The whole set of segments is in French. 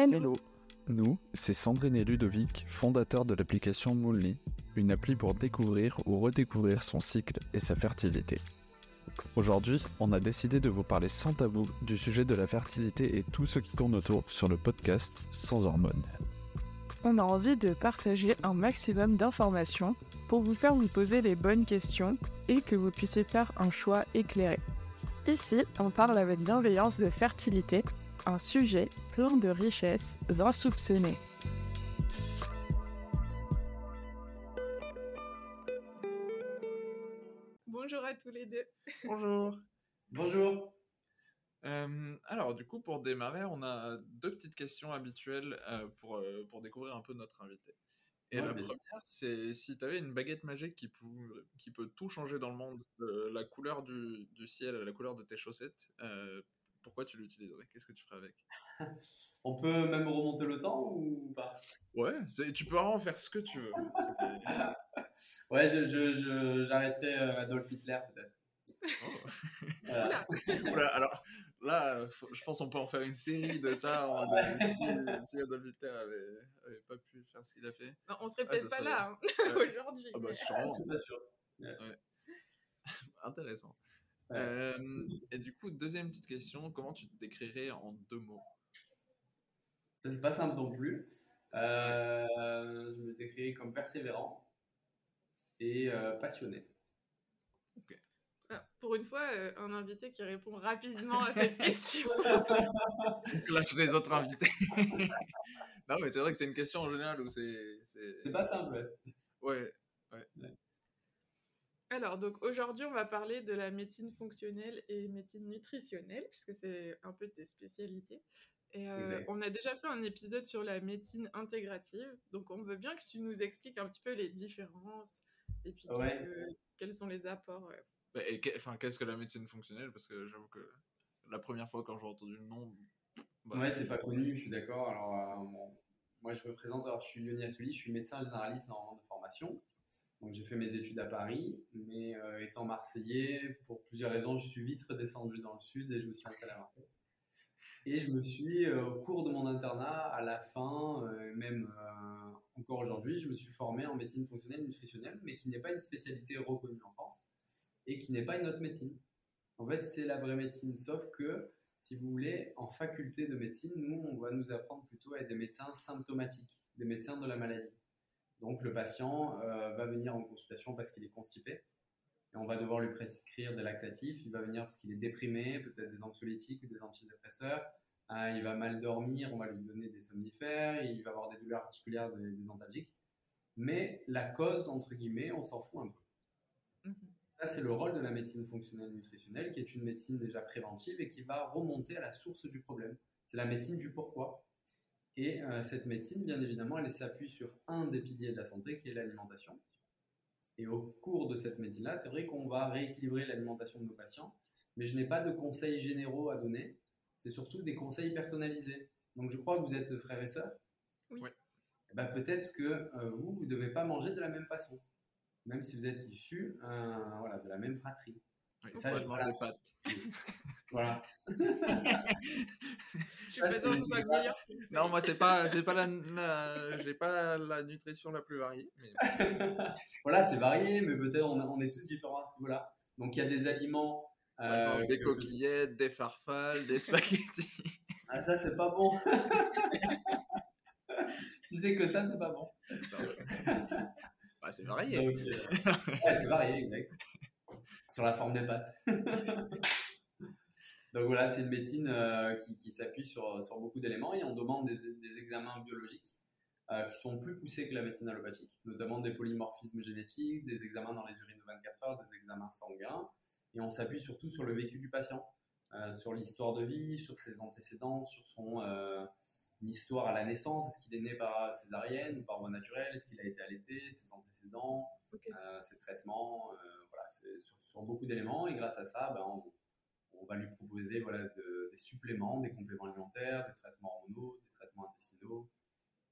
Hello. Nous, c'est Sandrine et Ludovic, fondateurs de l'application Moonly, une appli pour découvrir ou redécouvrir son cycle et sa fertilité. Aujourd'hui, on a décidé de vous parler sans tabou du sujet de la fertilité et tout ce qui tourne autour sur le podcast Sans hormones. On a envie de partager un maximum d'informations pour vous faire vous poser les bonnes questions et que vous puissiez faire un choix éclairé. Ici, on parle avec bienveillance de fertilité, un sujet plein de richesses insoupçonnées. Coup, pour démarrer, on a deux petites questions habituelles euh, pour, euh, pour découvrir un peu notre invité. Et Ouais, la première, c'est si tu avais une baguette magique qui, pou- qui peut tout changer dans le monde, de la couleur du, du ciel à la couleur de tes chaussettes, euh, pourquoi tu l'utiliserais? Qu'est-ce que tu ferais avec? On peut même remonter le temps ou pas? Ouais, tu peux vraiment faire ce que tu veux. Ouais, je, je, je- j'arrêterai euh, Adolf Hitler peut-être. Oh. Voilà. Oula, alors là, faut- je pense qu'on peut en faire une série de ça. si, Adolf Hitler avait, avait pas pu faire ce qu'il a fait. Non, on serait Ah, peut-être pas serait- là hein, Ouais. aujourd'hui. Ah bah, mais- sûrement. C'est pas sûr. Intéressant. Ouais. Euh, et du coup, deuxième petite question, comment tu te décrirais en deux mots? Ça c'est pas simple non plus. Euh, je me décrirais comme persévérant et euh, passionné. Ah, Pour une fois, euh, un invité qui répond rapidement à cette question. Lâche les autres invités. non, mais c'est vrai que c'est une question en général où c'est. C'est pas simple. ouais. Ouais, Alors, donc aujourd'hui, on va parler de la médecine fonctionnelle et médecine nutritionnelle, puisque c'est un peu tes spécialités. Et euh, on a déjà fait un épisode sur la médecine intégrative, donc on veut bien que tu nous expliques un petit peu les différences et puis Ouais. qu'est-ce que- quels sont les apports. ouais. Bah, Et qu'est-ce que la médecine fonctionnelle? Parce que j'avoue que la première fois quand j'ai entendu le nom. bah, Ouais, c'est pas connu, je suis d'accord. Alors, euh, moi, je me présente. Alors, je suis Yoni Assouli, je suis médecin généraliste normalement de formation. Donc, j'ai fait mes études à Paris, mais euh, étant marseillais, pour plusieurs raisons, je suis vite redescendu dans le sud et je me suis installé à Marseille. Et je me suis, euh, au cours de mon internat, à la fin, même encore aujourd'hui, je me suis formé en médecine fonctionnelle nutritionnelle, mais qui n'est pas une spécialité reconnue en France et qui n'est pas une autre médecine. En fait, c'est la vraie médecine, sauf que si vous voulez, en faculté de médecine, nous, on va nous apprendre plutôt à être des médecins symptomatiques, des médecins de la maladie. Donc, le patient euh, va venir en consultation parce qu'il est constipé, et on va devoir lui prescrire des laxatifs. Il va venir parce qu'il est déprimé, peut-être des anxiolytiques ou des antidépresseurs. Ah, il va mal dormir, on va lui donner des somnifères, il va avoir des douleurs articulaires, des, des antalgiques. Mais la cause, entre guillemets, on s'en fout un peu. Ça, c'est le rôle de la médecine fonctionnelle nutritionnelle, qui est une médecine déjà préventive et qui va remonter à la source du problème. C'est la médecine du pourquoi. Et euh, cette médecine, bien évidemment, elle s'appuie sur un des piliers de la santé, qui est l'alimentation. Et au cours de cette médecine-là, c'est vrai qu'on va rééquilibrer l'alimentation de nos patients, mais je n'ai pas de conseils généraux à donner. C'est surtout des conseils personnalisés. Donc, je crois que vous êtes frères et sœurs? Oui. Eh ben, peut-être que euh, vous, vous ne devez pas manger de la même façon même si vous êtes issus euh, voilà, de la même fratrie. oui, Ça, je- voilà. Voilà. Je suis pas. Non, moi, c'est pas, c'est pas la, la- j'ai pas la nutrition la plus variée. Mais... voilà, c'est varié, mais peut-être on, on est tous différents à ce niveau-là. Donc il y a des aliments. Euh, des coquillettes, des farfales, des spaghettis. Ah, ça, c'est pas bon. si c'est que ça, c'est pas bon. Bah, c'est varié. Donc, euh, ouais, c'est varié, exact. Sur la forme des pâtes. Donc voilà, c'est une médecine euh, qui, qui s'appuie sur, sur beaucoup d'éléments et on demande des, des examens biologiques euh, qui sont plus poussés que la médecine allopathique, notamment des polymorphismes génétiques, des examens dans les urines de 24 heures, des examens sanguins, et on s'appuie surtout sur le vécu du patient, euh, sur l'histoire de vie, sur ses antécédents, sur son euh, histoire à la naissance, est-ce qu'il est né par césarienne ou par voie naturelle, est-ce qu'il a été allaité, ses antécédents, euh, ses traitements, euh, voilà, sur, sur beaucoup d'éléments, et grâce à ça, ben, on, on va lui proposer voilà, de- des suppléments, des compléments alimentaires, des traitements hormonaux, des traitements intestinaux,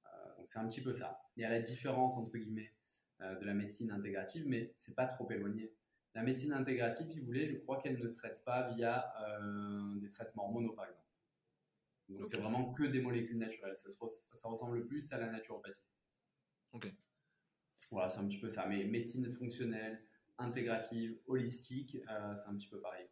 euh, donc c'est un petit peu ça. Il y a la différence entre guillemets de la médecine intégrative, mais c'est pas trop éloigné. La médecine intégrative, si vous voulez, je crois qu'elle ne traite pas via des traitements hormonaux, par exemple. Donc c'est vraiment que des molécules naturelles. Ça, ça, ressemble plus à la naturopathie. Ok. Voilà, c'est un petit peu ça. Mais médecine fonctionnelle, intégrative, holistique, euh, c'est un petit peu pareil.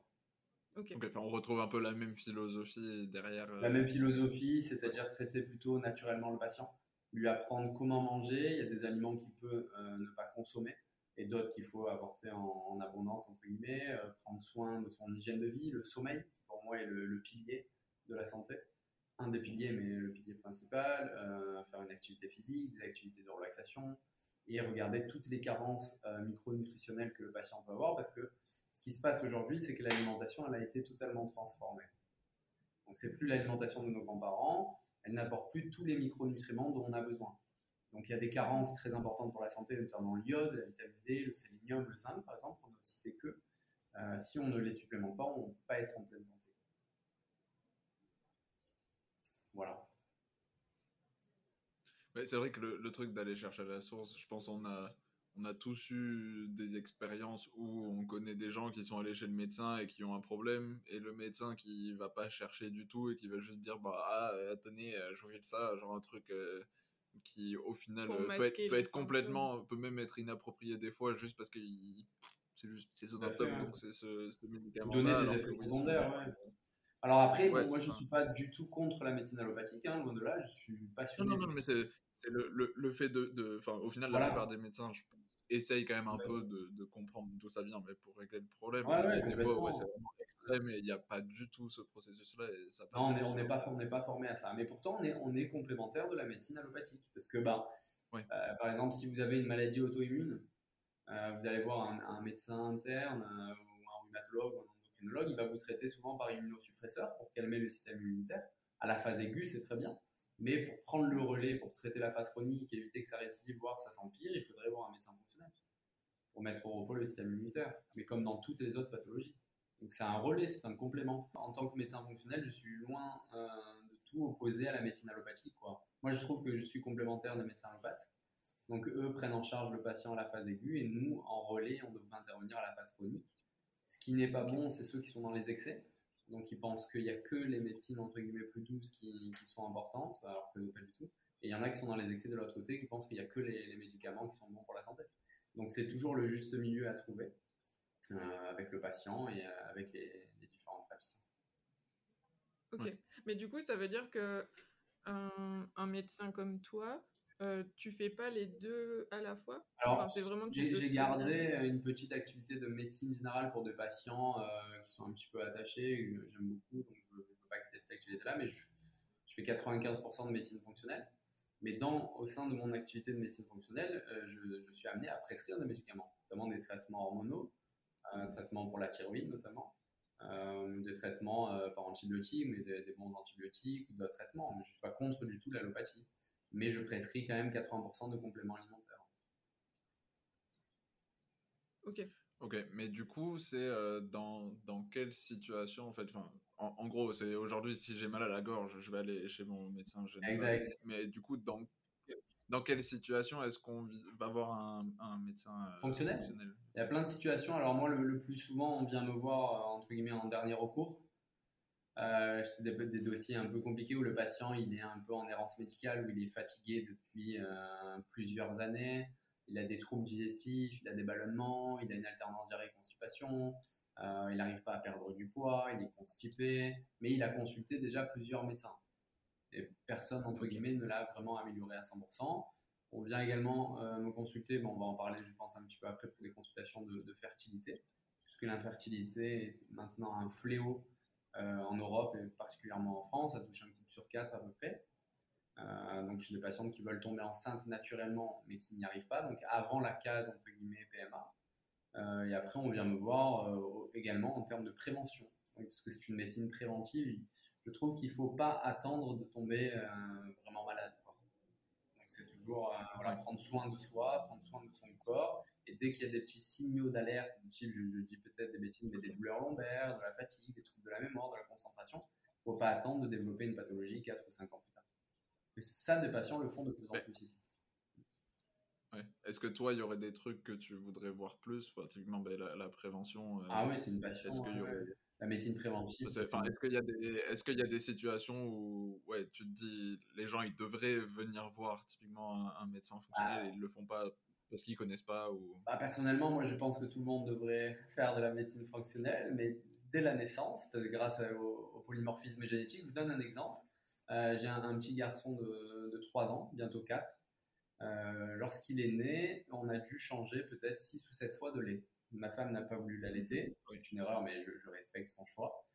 Ok. on retrouve un peu la même philosophie derrière. La même philosophie, c'est-à-dire traiter plutôt naturellement le patient, lui apprendre comment manger. Il y a des aliments qu'il peut euh, ne pas consommer et d'autres qu'il faut apporter en, abondance, entre guillemets, euh, prendre soin de son hygiène de vie, le sommeil, qui pour moi est le pilier de la santé un des piliers, mais le pilier principal, euh, faire une activité physique, des activités de relaxation, et regarder toutes les carences euh, micronutritionnelles que le patient peut avoir, parce que ce qui se passe aujourd'hui, c'est que l'alimentation, elle a été totalement transformée. Donc c'est plus l'alimentation de nos grands-parents, elle n'apporte plus tous les micronutriments dont on a besoin. Donc il y a des carences très importantes pour la santé, notamment l'iode, la vitamine D, le sélénium, le zinc, par exemple, pour ne citer que. Euh, si on ne les supplémente pas, on ne peut pas être en pleine santé. Voilà. c'est vrai que le, truc d'aller chercher à la source, je pense qu'on a, on a tous eu des expériences où on connaît des gens qui sont allés chez le médecin et qui ont un problème, et le médecin qui va pas chercher du tout et qui va juste dire bah ah attendez euh, je de ça, genre un truc euh, qui au final euh, peut être, peut être complètement, peut même être inapproprié des fois juste parce que c'est juste c'est ce donc c'est ce, médicament. Donner des effets secondaires, ouais. Alors après, moi je ne suis pas du tout contre la médecine allopathique, hein, loin de là, je suis passionné. Non, non, non mais c'est le, le, le, fait de. Enfin, au final, la plupart des médecins je, essayent quand même un peu de, de, comprendre d'où ça vient, mais pour régler le problème. Ouais, des fois, c'est vraiment extrême et il n'y a pas du tout ce processus-là. Non, on n'est pas, pas formé à ça. Mais pourtant, on est, on est complémentaire de la médecine allopathique. Parce que, bah, euh, par exemple, si vous avez une maladie auto-immune, euh, vous allez voir un, un médecin interne euh, ou un rhumatologue il va vous traiter souvent par immunosuppresseur pour calmer le système immunitaire. À la phase aiguë, c'est très bien. Mais pour prendre le relais, pour traiter la phase chronique, éviter que ça récidive, voire que ça s'empire, il faudrait voir un médecin fonctionnel pour mettre au repos le système immunitaire. Mais comme dans toutes les autres pathologies. Donc c'est un relais, c'est un complément. En tant que médecin fonctionnel, je suis loin euh, de tout opposé à la médecine allopathique. Moi, je trouve que je suis complémentaire des médecins allopathes. Donc eux prennent en charge le patient à la phase aiguë et nous, en relais, on devrait intervenir à la phase chronique. Ce qui n'est pas bon, c'est ceux qui sont dans les excès. Donc, ils pensent qu'il n'y a que les médecines, entre guillemets, plus douces qui, sont importantes, alors que pas du tout. Et il y en a qui sont dans les excès de l'autre côté, qui pensent qu'il n'y a que les, médicaments qui sont bons pour la santé. Donc, c'est toujours le juste milieu à trouver euh, avec le patient et euh, avec les, différentes phases. Ok. Mais du coup, ça veut dire que un médecin comme toi, euh, tu fais pas les deux à la fois? Alors, j'ai gardé une petite activité de médecine générale pour des patients euh, qui sont un petit peu attachés, j'aime beaucoup, donc je ne veux pas quitter cette activité-là, mais je, fais 95% de médecine fonctionnelle. Mais dans, au sein de mon activité de médecine fonctionnelle, euh, je, suis amené à prescrire des médicaments, notamment des traitements hormonaux, un traitement pour la thyroïde notamment, des traitements par antibiotiques, mais des, des bons antibiotiques ou d'autres traitements. Je ne suis pas contre du tout l'allopathie mais je prescris quand même 80% de compléments alimentaires. Ok. Ok, mais du coup, c'est euh, dans, dans quelle situation en fait enfin, en, gros, c'est aujourd'hui, si j'ai mal à la gorge, je vais aller chez mon médecin général. Exact. Mais du coup, dans, dans quelle situation est-ce qu'on va voir un, un médecin euh, fonctionnel, Il y a plein de situations. Alors, moi, le, le, plus souvent, on vient me voir euh, entre guillemets en dernier recours. Euh, c'est des, des, dossiers un peu compliqués où le patient il est un peu en errance médicale, où il est fatigué depuis euh, plusieurs années, il a des troubles digestifs, il a des ballonnements, il a une alternance diarrhée-constipation, euh, il n'arrive pas à perdre du poids, il est constipé, mais il a consulté déjà plusieurs médecins. Et personne, entre guillemets, ne l'a vraiment amélioré à 100%. On vient également me consulter, bon, on va en parler, je pense, un petit peu après pour les consultations de, fertilité, puisque l'infertilité est maintenant un fléau euh, en Europe et particulièrement en France. Ça touche un couple sur quatre à peu près. Euh, donc, j'ai des patientes qui veulent tomber enceinte naturellement, mais qui n'y arrivent pas. Donc, avant la case, entre guillemets, PMA. Euh, et après, on vient me voir également en termes de prévention. parce que c'est une médecine préventive, je trouve qu'il ne faut pas attendre de tomber vraiment malade. Donc, c'est toujours prendre soin de soi, prendre soin de son corps et dès qu'il y a des petits signaux d'alerte, type, je, dis peut-être des bêtises, mais des douleurs lombaires, de la fatigue, des troubles de la mémoire, de la concentration, il ne faut pas attendre de développer une pathologie 4 ou 5 ans plus tard. ça, des patients le font de plus en plus ici. Est-ce que toi, il y aurait des trucs que tu voudrais voir plus? Typiquement, ben, la, prévention. Euh, ah oui, c'est une passion. La médecine préventive. Est-ce qu'il y, a des... est qu'il y a des situations où ouais, tu te dis les gens ils devraient venir voir typiquement un, médecin fonctionnel ah. et ils ne le font pas qu'ils connaissent pas. Bah, personnellement, moi je pense que tout le monde devrait faire de la médecine fonctionnelle, mais dès la naissance, grâce au, polymorphisme génétique. Je vous donne un exemple. Euh, j'ai un, petit garçon de, de 3 ans, bientôt 4. Euh, lorsqu'il est né, on a dû changer peut-être 6 ou 7 fois de lait. Ma femme n'a pas voulu l'allaiter, c'est une erreur, mais je, respecte son choix.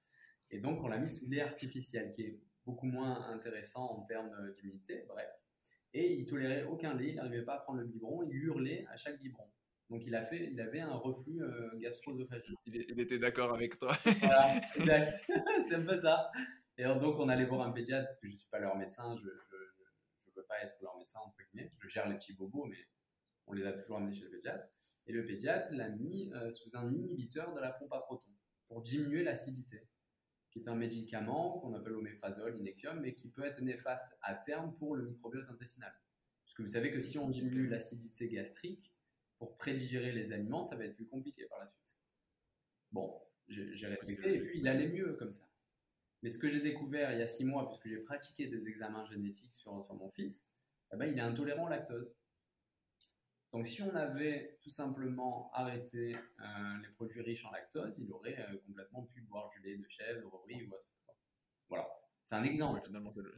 Et donc, on l'a mis sous lait artificiel, qui est beaucoup moins intéressant en termes d'immunité, bref. Et il tolérait aucun lait, il n'arrivait pas à prendre le biberon, il hurlait à chaque biberon. Donc il, a fait, il avait un reflux euh, gastro-œsophagien. Il, était d'accord avec toi. voilà, exact. c'est un peu ça. Et donc on allait voir un pédiatre, parce que je ne suis pas leur médecin, je, pas être leur médecin, entre guillemets. Je gère les petits bobos, mais on les a toujours amenés chez le pédiatre. Et le pédiatre l'a mis euh, sous un inhibiteur de la pompe à protons pour diminuer l'acidité, qui est un médicament qu'on appelle oméprazole, inexium, mais qui peut être néfaste à terme pour le microbiote intestinal. Parce que vous savez que si on diminue l'acidité gastrique, pour prédigérer les aliments, ça va être plus compliqué par la suite. Bon, j'ai respecté, et puis il allait mieux comme ça. Mais ce que j'ai découvert Donc si on avait tout simplement arrêté euh, les produits riches en lactose, il aurait euh, complètement pu boire du lait de chèvre, de riz ou autre. Voilà, c'est un exemple.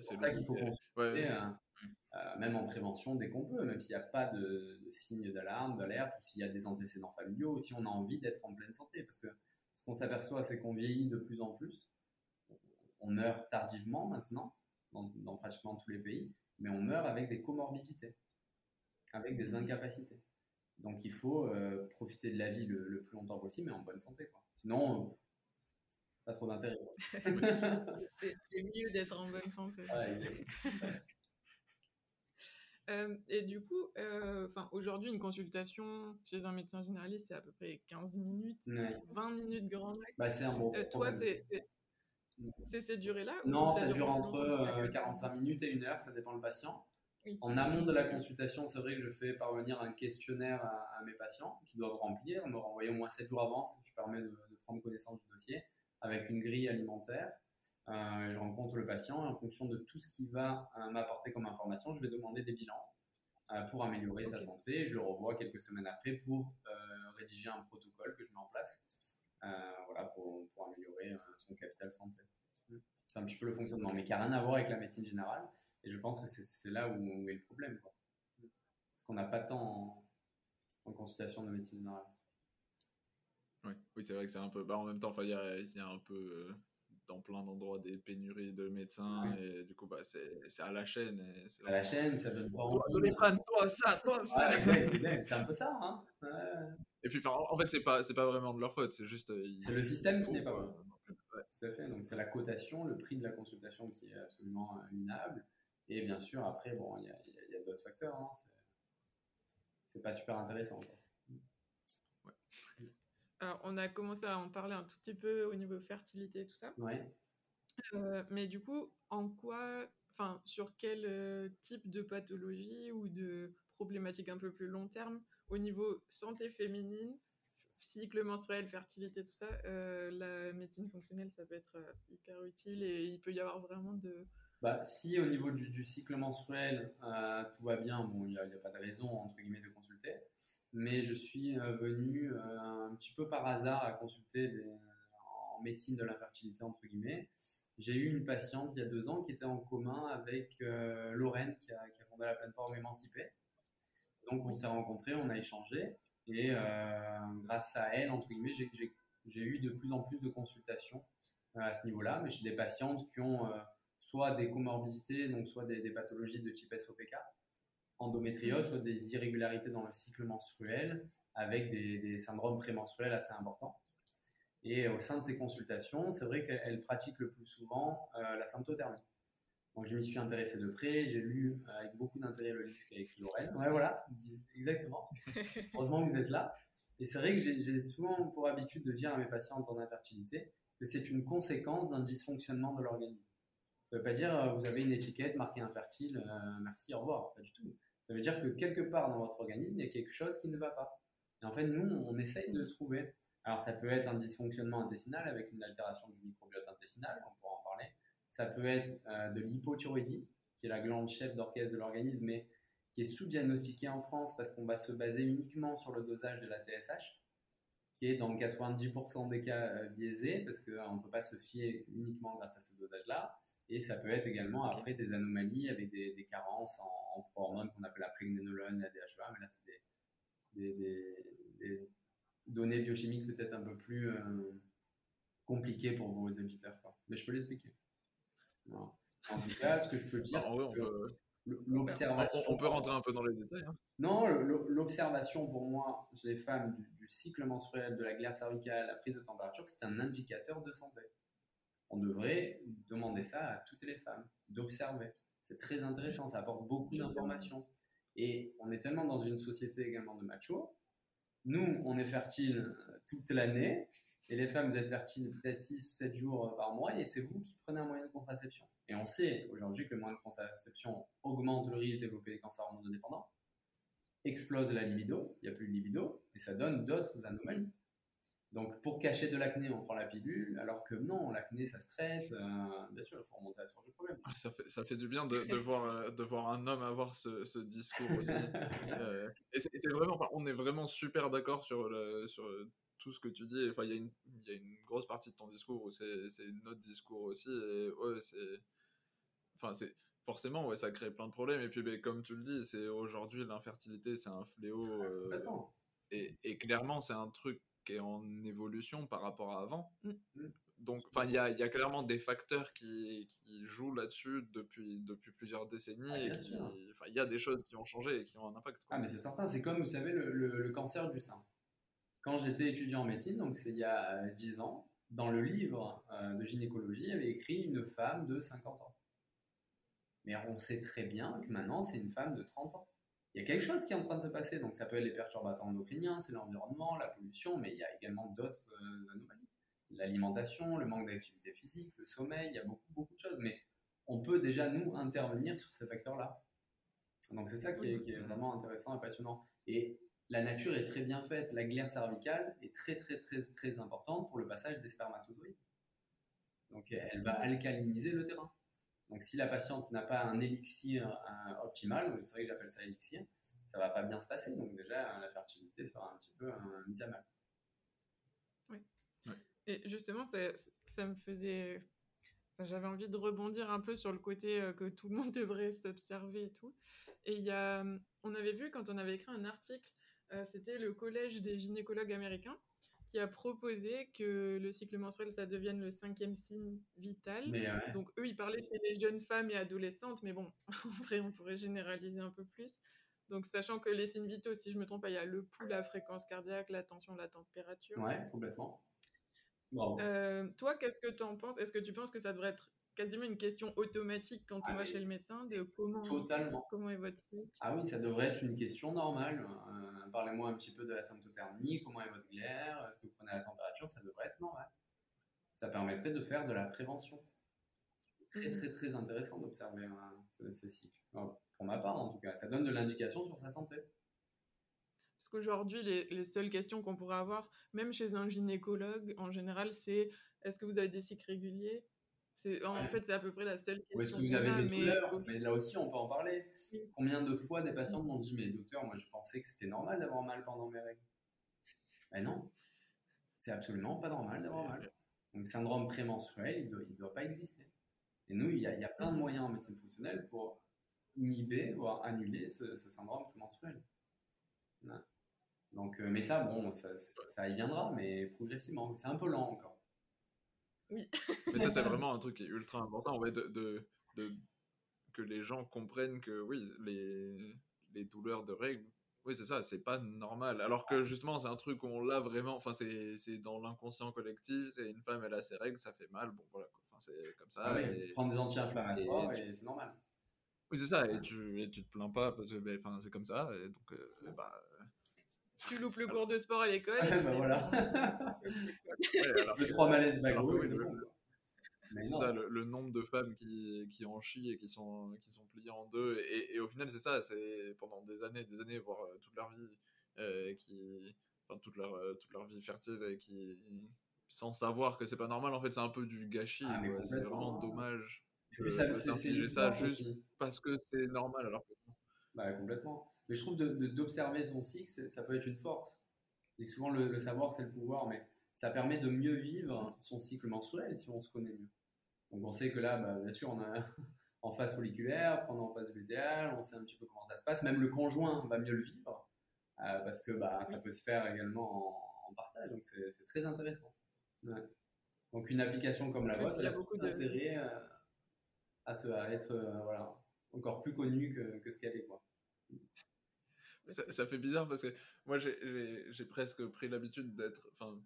c'est ça qu'il faut consulter, euh, même en prévention dès qu'on peut, même s'il n'y a pas de, de signe d'alarme, d'alerte, ou s'il y a des antécédents familiaux, ou si on a envie d'être en pleine santé. Parce que ce qu'on s'aperçoit, c'est qu'on vieillit de plus en plus on meurt tardivement maintenant, dans, pratiquement tous les pays, mais on meurt avec des comorbidités, avec des incapacités. Donc il faut euh, profiter de la vie le, plus longtemps possible, mais en bonne santé. Quoi. Sinon, pas trop d'intérêt. c'est mieux d'être en bonne santé. Euh, et du coup, euh, aujourd'hui, une consultation chez un médecin généraliste, c'est à peu près 15 minutes, 20 minutes grand max. Bah, c'est un bon toi, c'est c'est cette durée-là Non, ça, dure entre 45 euh, minutes et une heure, ça dépend le patient. En amont de la consultation, c'est vrai que je fais parvenir un questionnaire à, mes patients qui doivent remplir, me renvoyer au moins 7 jours avant, ce qui permet de, prendre connaissance du dossier, avec une grille alimentaire. Euh, je rencontre le patient et en fonction de tout ce qui va euh, m'apporter comme information, je vais demander des bilans pour améliorer sa santé. Je le revois quelques semaines après pour rédiger un protocole que je mets en place voilà, pour, pour améliorer son capital santé c'est un petit peu le fonctionnement, mais qui n'a rien à voir avec la médecine générale. Et je pense que c'est là où, est le problème. Quoi. Parce qu'on n'a pas tant en, consultation de médecine générale. Oui, oui c'est vrai que c'est un peu. Bah, en même temps, il y a, y a, un peu. Euh, dans plein d'endroits des pénuries de médecins et du coup bah, c'est à la chaîne et à la chaîne ça donne pas envie toi ça toi ça c'est un peu ça hein et puis en fait c'est pas pas vraiment de leur faute c'est juste euh, c'est le système qui n'est pas bon tout à fait. Donc c'est la cotation, le prix de la consultation qui est absolument euh, minable. Et bien sûr, après, bon, il y a, d'autres facteurs. Hein. C'est pas super intéressant. Alors, on a commencé à en parler un tout petit peu au niveau fertilité et tout ça. Ouais. Euh, mais du coup, en quoi, enfin, sur quel euh, type de pathologie ou de problématique un peu plus long terme au niveau santé féminine cycle menstruel, fertilité, tout ça, euh, la médecine fonctionnelle, ça peut être euh, hyper utile et il peut y avoir vraiment de... Bah, si au niveau du, cycle menstruel, euh, tout va bien, bon, il n'y a, pas de raison, entre guillemets, de consulter. Mais je suis venu un petit peu par hasard à consulter en médecine de l'infertilité, entre guillemets. J'ai eu une patiente il y a deux ans qui était en commun avec Lorraine, qui a, qui a, fondé la plateforme Émancipée. Donc on s'est rencontrés, on a échangé. Et euh, grâce à elle, entre guillemets, j'ai eu de plus en plus de consultations euh, à ce niveau-là, mais chez des patientes qui ont euh, soit des comorbidités, donc soit des, pathologies de type SOPK, endométriose, soit des irrégularités dans le cycle menstruel, avec des, syndromes prémenstruels assez importants. Et au sein de ces consultations, c'est vrai qu'elle pratique le plus souvent la symptothermie. Donc je m'y suis intéressé de près, j'ai lu euh, avec beaucoup d'intérêt le livre qu'a écrit Lorraine. Ouais, voilà, exactement. Heureusement que vous êtes là. Et c'est vrai que j'ai souvent pour habitude de dire à mes patientes en infertilité que c'est une conséquence d'un dysfonctionnement de l'organisme. Ça veut pas dire euh, vous avez une étiquette marquée infertile, euh, merci, au revoir. Pas du tout. Ça veut dire que quelque part dans votre organisme, il y a quelque chose qui ne va pas. Et en fait, nous, on essaye de trouver. Alors, ça peut être un dysfonctionnement intestinal avec une altération du microbiote intestinal, on pourra en parler. Ça peut être euh, de l'hypothyroïdie, qui est la glande chef d'orchestre de l'organisme, mais qui est sous-diagnostiquée en France parce qu'on va se baser uniquement sur le dosage de la TSH, qui est dans 90% des cas biaisé, parce qu'on ne peut pas se fier uniquement grâce à ce dosage-là. Et ça peut être également après des anomalies avec des, des carences en, en pro-hormones qu'on appelle la prégnénolone, la DHEA, mais là c'est des, des, des, données biochimiques peut-être un peu plus euh, compliquées pour vos auditeurs. Quoi. Mais je peux l'expliquer. En tout cas, ce que je peux dire, c'est que l'observation... On, peut rentrer un peu dans les détails. Hein. Non, l'observation pour moi chez les femmes du, du, cycle menstruel, de la glaire cervicale, la prise de température, c'est un indicateur de santé on devrait demander ça à toutes les femmes, d'observer. C'est très intéressant, ça apporte beaucoup d'informations. Et on est tellement dans une société également de macho. Nous, on est fertile euh, toute l'année, et les femmes, vous êtes fertiles peut-être 6 ou 7 jours euh, par mois, et c'est vous qui prenez un moyen de contraception. Et on sait aujourd'hui que le moyen de contraception augmente le risque de développer des cancers hormonodépendants, explose la libido, il n'y a plus de libido, et ça donne d'autres anomalies. Donc, pour cacher de l'acné, on prend la pilule, alors que non, l'acné, ça se traite. Euh, bien sûr, il faut remonter à la source du problème. Ah, ça, fait, ça fait du bien de, de voir, euh, de voir un homme avoir ce, ce discours aussi. euh, et c'est vraiment, on est vraiment super d'accord sur, le, sur tout ce que tu dis. Enfin, il y, y, a une grosse partie de ton discours où c'est notre discours aussi. Et ouais, c'est. Enfin, c'est. Forcément, ouais, ça crée plein de problèmes. Et puis, ben, comme tu le dis, c'est aujourd'hui, l'infertilité, c'est un fléau. Euh, et, et clairement, c'est un truc qui est en évolution par rapport à avant. Mm. Donc, enfin, il y a, y a, clairement des facteurs qui, qui jouent là-dessus depuis, depuis plusieurs décennies. Ah, il y a des choses qui ont changé et qui ont un impact. Ah, mais c'est certain. C'est comme, vous savez, le, le, cancer du sein. Quand j'étais étudiant en médecine, donc c'est il y a 10 ans, dans le livre euh, de gynécologie, il y avait écrit une femme de 50 ans. Mais on sait très bien que maintenant, c'est une femme de 30 ans il y a quelque chose qui est en train de se passer. Donc ça peut être les perturbateurs endocriniens, c'est l'environnement, la pollution, mais il y a également d'autres euh, anomalies. L'alimentation, le manque d'activité physique, le sommeil, il y a beaucoup, beaucoup de choses. Mais on peut déjà, nous, intervenir sur ces facteurs-là. Donc c'est ça qui est, qui est, vraiment intéressant et passionnant. Et la nature est très bien faite. La glaire cervicale est très, très, très, très importante pour le passage des spermatozoïdes. Donc elle va alcaliniser le terrain. Donc, si la patiente n'a pas un élixir optimal, c'est vrai que j'appelle ça élixir, ça va pas bien se passer. Donc, déjà, la fertilité sera un petit peu mise à mal. Oui. Et justement, ça, ça me faisait. J'avais envie de rebondir un peu sur le côté euh, que tout le monde devrait s'observer et tout. Et il y a, on avait vu quand on avait écrit un article, c'était le Collège des gynécologues américains qui a proposé que le cycle menstruel, ça devienne le cinquième signe vital. Donc eux, ils parlaient chez les jeunes femmes et adolescentes, mais bon, en vrai, on pourrait généraliser un peu plus. Donc sachant que les signes vitaux, si je me trompe pas, il y a le pouls, la fréquence cardiaque, la tension, la température. Ouais, complètement. Euh, toi, qu'est-ce que tu en penses? Est-ce que tu penses que ça devrait être quasiment une question automatique quand on va chez le médecin de comment, totalement. comment est votre cycle? Ah oui, ça devrait être une question normale. Euh, parlez-moi un petit peu de la symptothermie, comment est votre glaire, est-ce que vous prenez la température, ça devrait être normal. Ça permettrait de faire de la prévention. C'est très mmh. très très intéressant d'observer hein, ces cycles. pour ma part en tout cas, ça donne de l'indication sur sa santé. Parce qu'aujourd'hui, les, les, seules questions qu'on pourrait avoir, même chez un gynécologue, en général, c'est est-ce que vous avez des cycles réguliers? En fait, c'est à peu près la seule question. Ou est-ce que vous avez des mais... douleurs Mais là aussi, on peut en parler. Combien de fois des patients m'ont dit Mais docteur, moi je pensais que c'était normal d'avoir mal pendant mes règles. Mais non, c'est absolument pas normal d'avoir mal. Donc, syndrome prémenstruel, il ne doit, doit, pas exister. Et nous, il y, a, il y, a, plein de moyens en médecine fonctionnelle pour inhiber, voire annuler ce, ce syndrome prémenstruel. Donc, euh, mais ça, bon, ça, ça y viendra, mais progressivement. C'est un peu lent encore. Oui. Mais ça, c'est vraiment un truc qui est ultra important, ouais, de, de, de, que les gens comprennent que oui, les, les douleurs de règles, oui, c'est ça, c'est pas normal. Alors que justement, c'est un truc où on l'a vraiment, enfin, c'est dans l'inconscient collectif, c'est une femme, elle a ses règles, ça fait mal, bon voilà, enfin, c'est comme ça. Ah et, prendre des anti-inflammatoires et, et c'est normal. Oui, c'est ça, et tu, et tu te plains pas parce que ben, c'est comme ça, et donc, euh, bah, tu loupes le cours de sport à l'école. Bah voilà. le 3 malaises c'est ça, le, nombre de femmes qui, qui en chient et qui sont, qui sont pliées en deux. Et, et au final, c'est ça, c'est pendant des années, des années, voire toute leur vie, qui, enfin, toute, leur, toute leur vie fertile, et qui, sans savoir que c'est pas normal, en fait, c'est un peu du gâchis. Ah, c'est vraiment dommage. Et ça, juste parce que c'est normal alors que bah, complètement. Mais je trouve d'observer son cycle, ça peut être une force. Et souvent, le, savoir, c'est le pouvoir, mais ça permet de mieux vivre son cycle menstruel si on se connaît mieux. Donc, on sait que là, bah, bien sûr, on a en phase folliculaire, prendre en phase lutéale, on sait un petit peu comment ça se passe. Même le conjoint va mieux le vivre, euh, parce que bah, ça peut se faire également en, partage. Donc, c'est très intéressant. Donc, une application comme la vôtre, elle a beaucoup d'intérêt euh, à, à, être euh, voilà, encore plus connue que, que ce qu'elle est. Quoi. Ça, fait bizarre parce que moi j'ai presque pris l'habitude d'être. Enfin,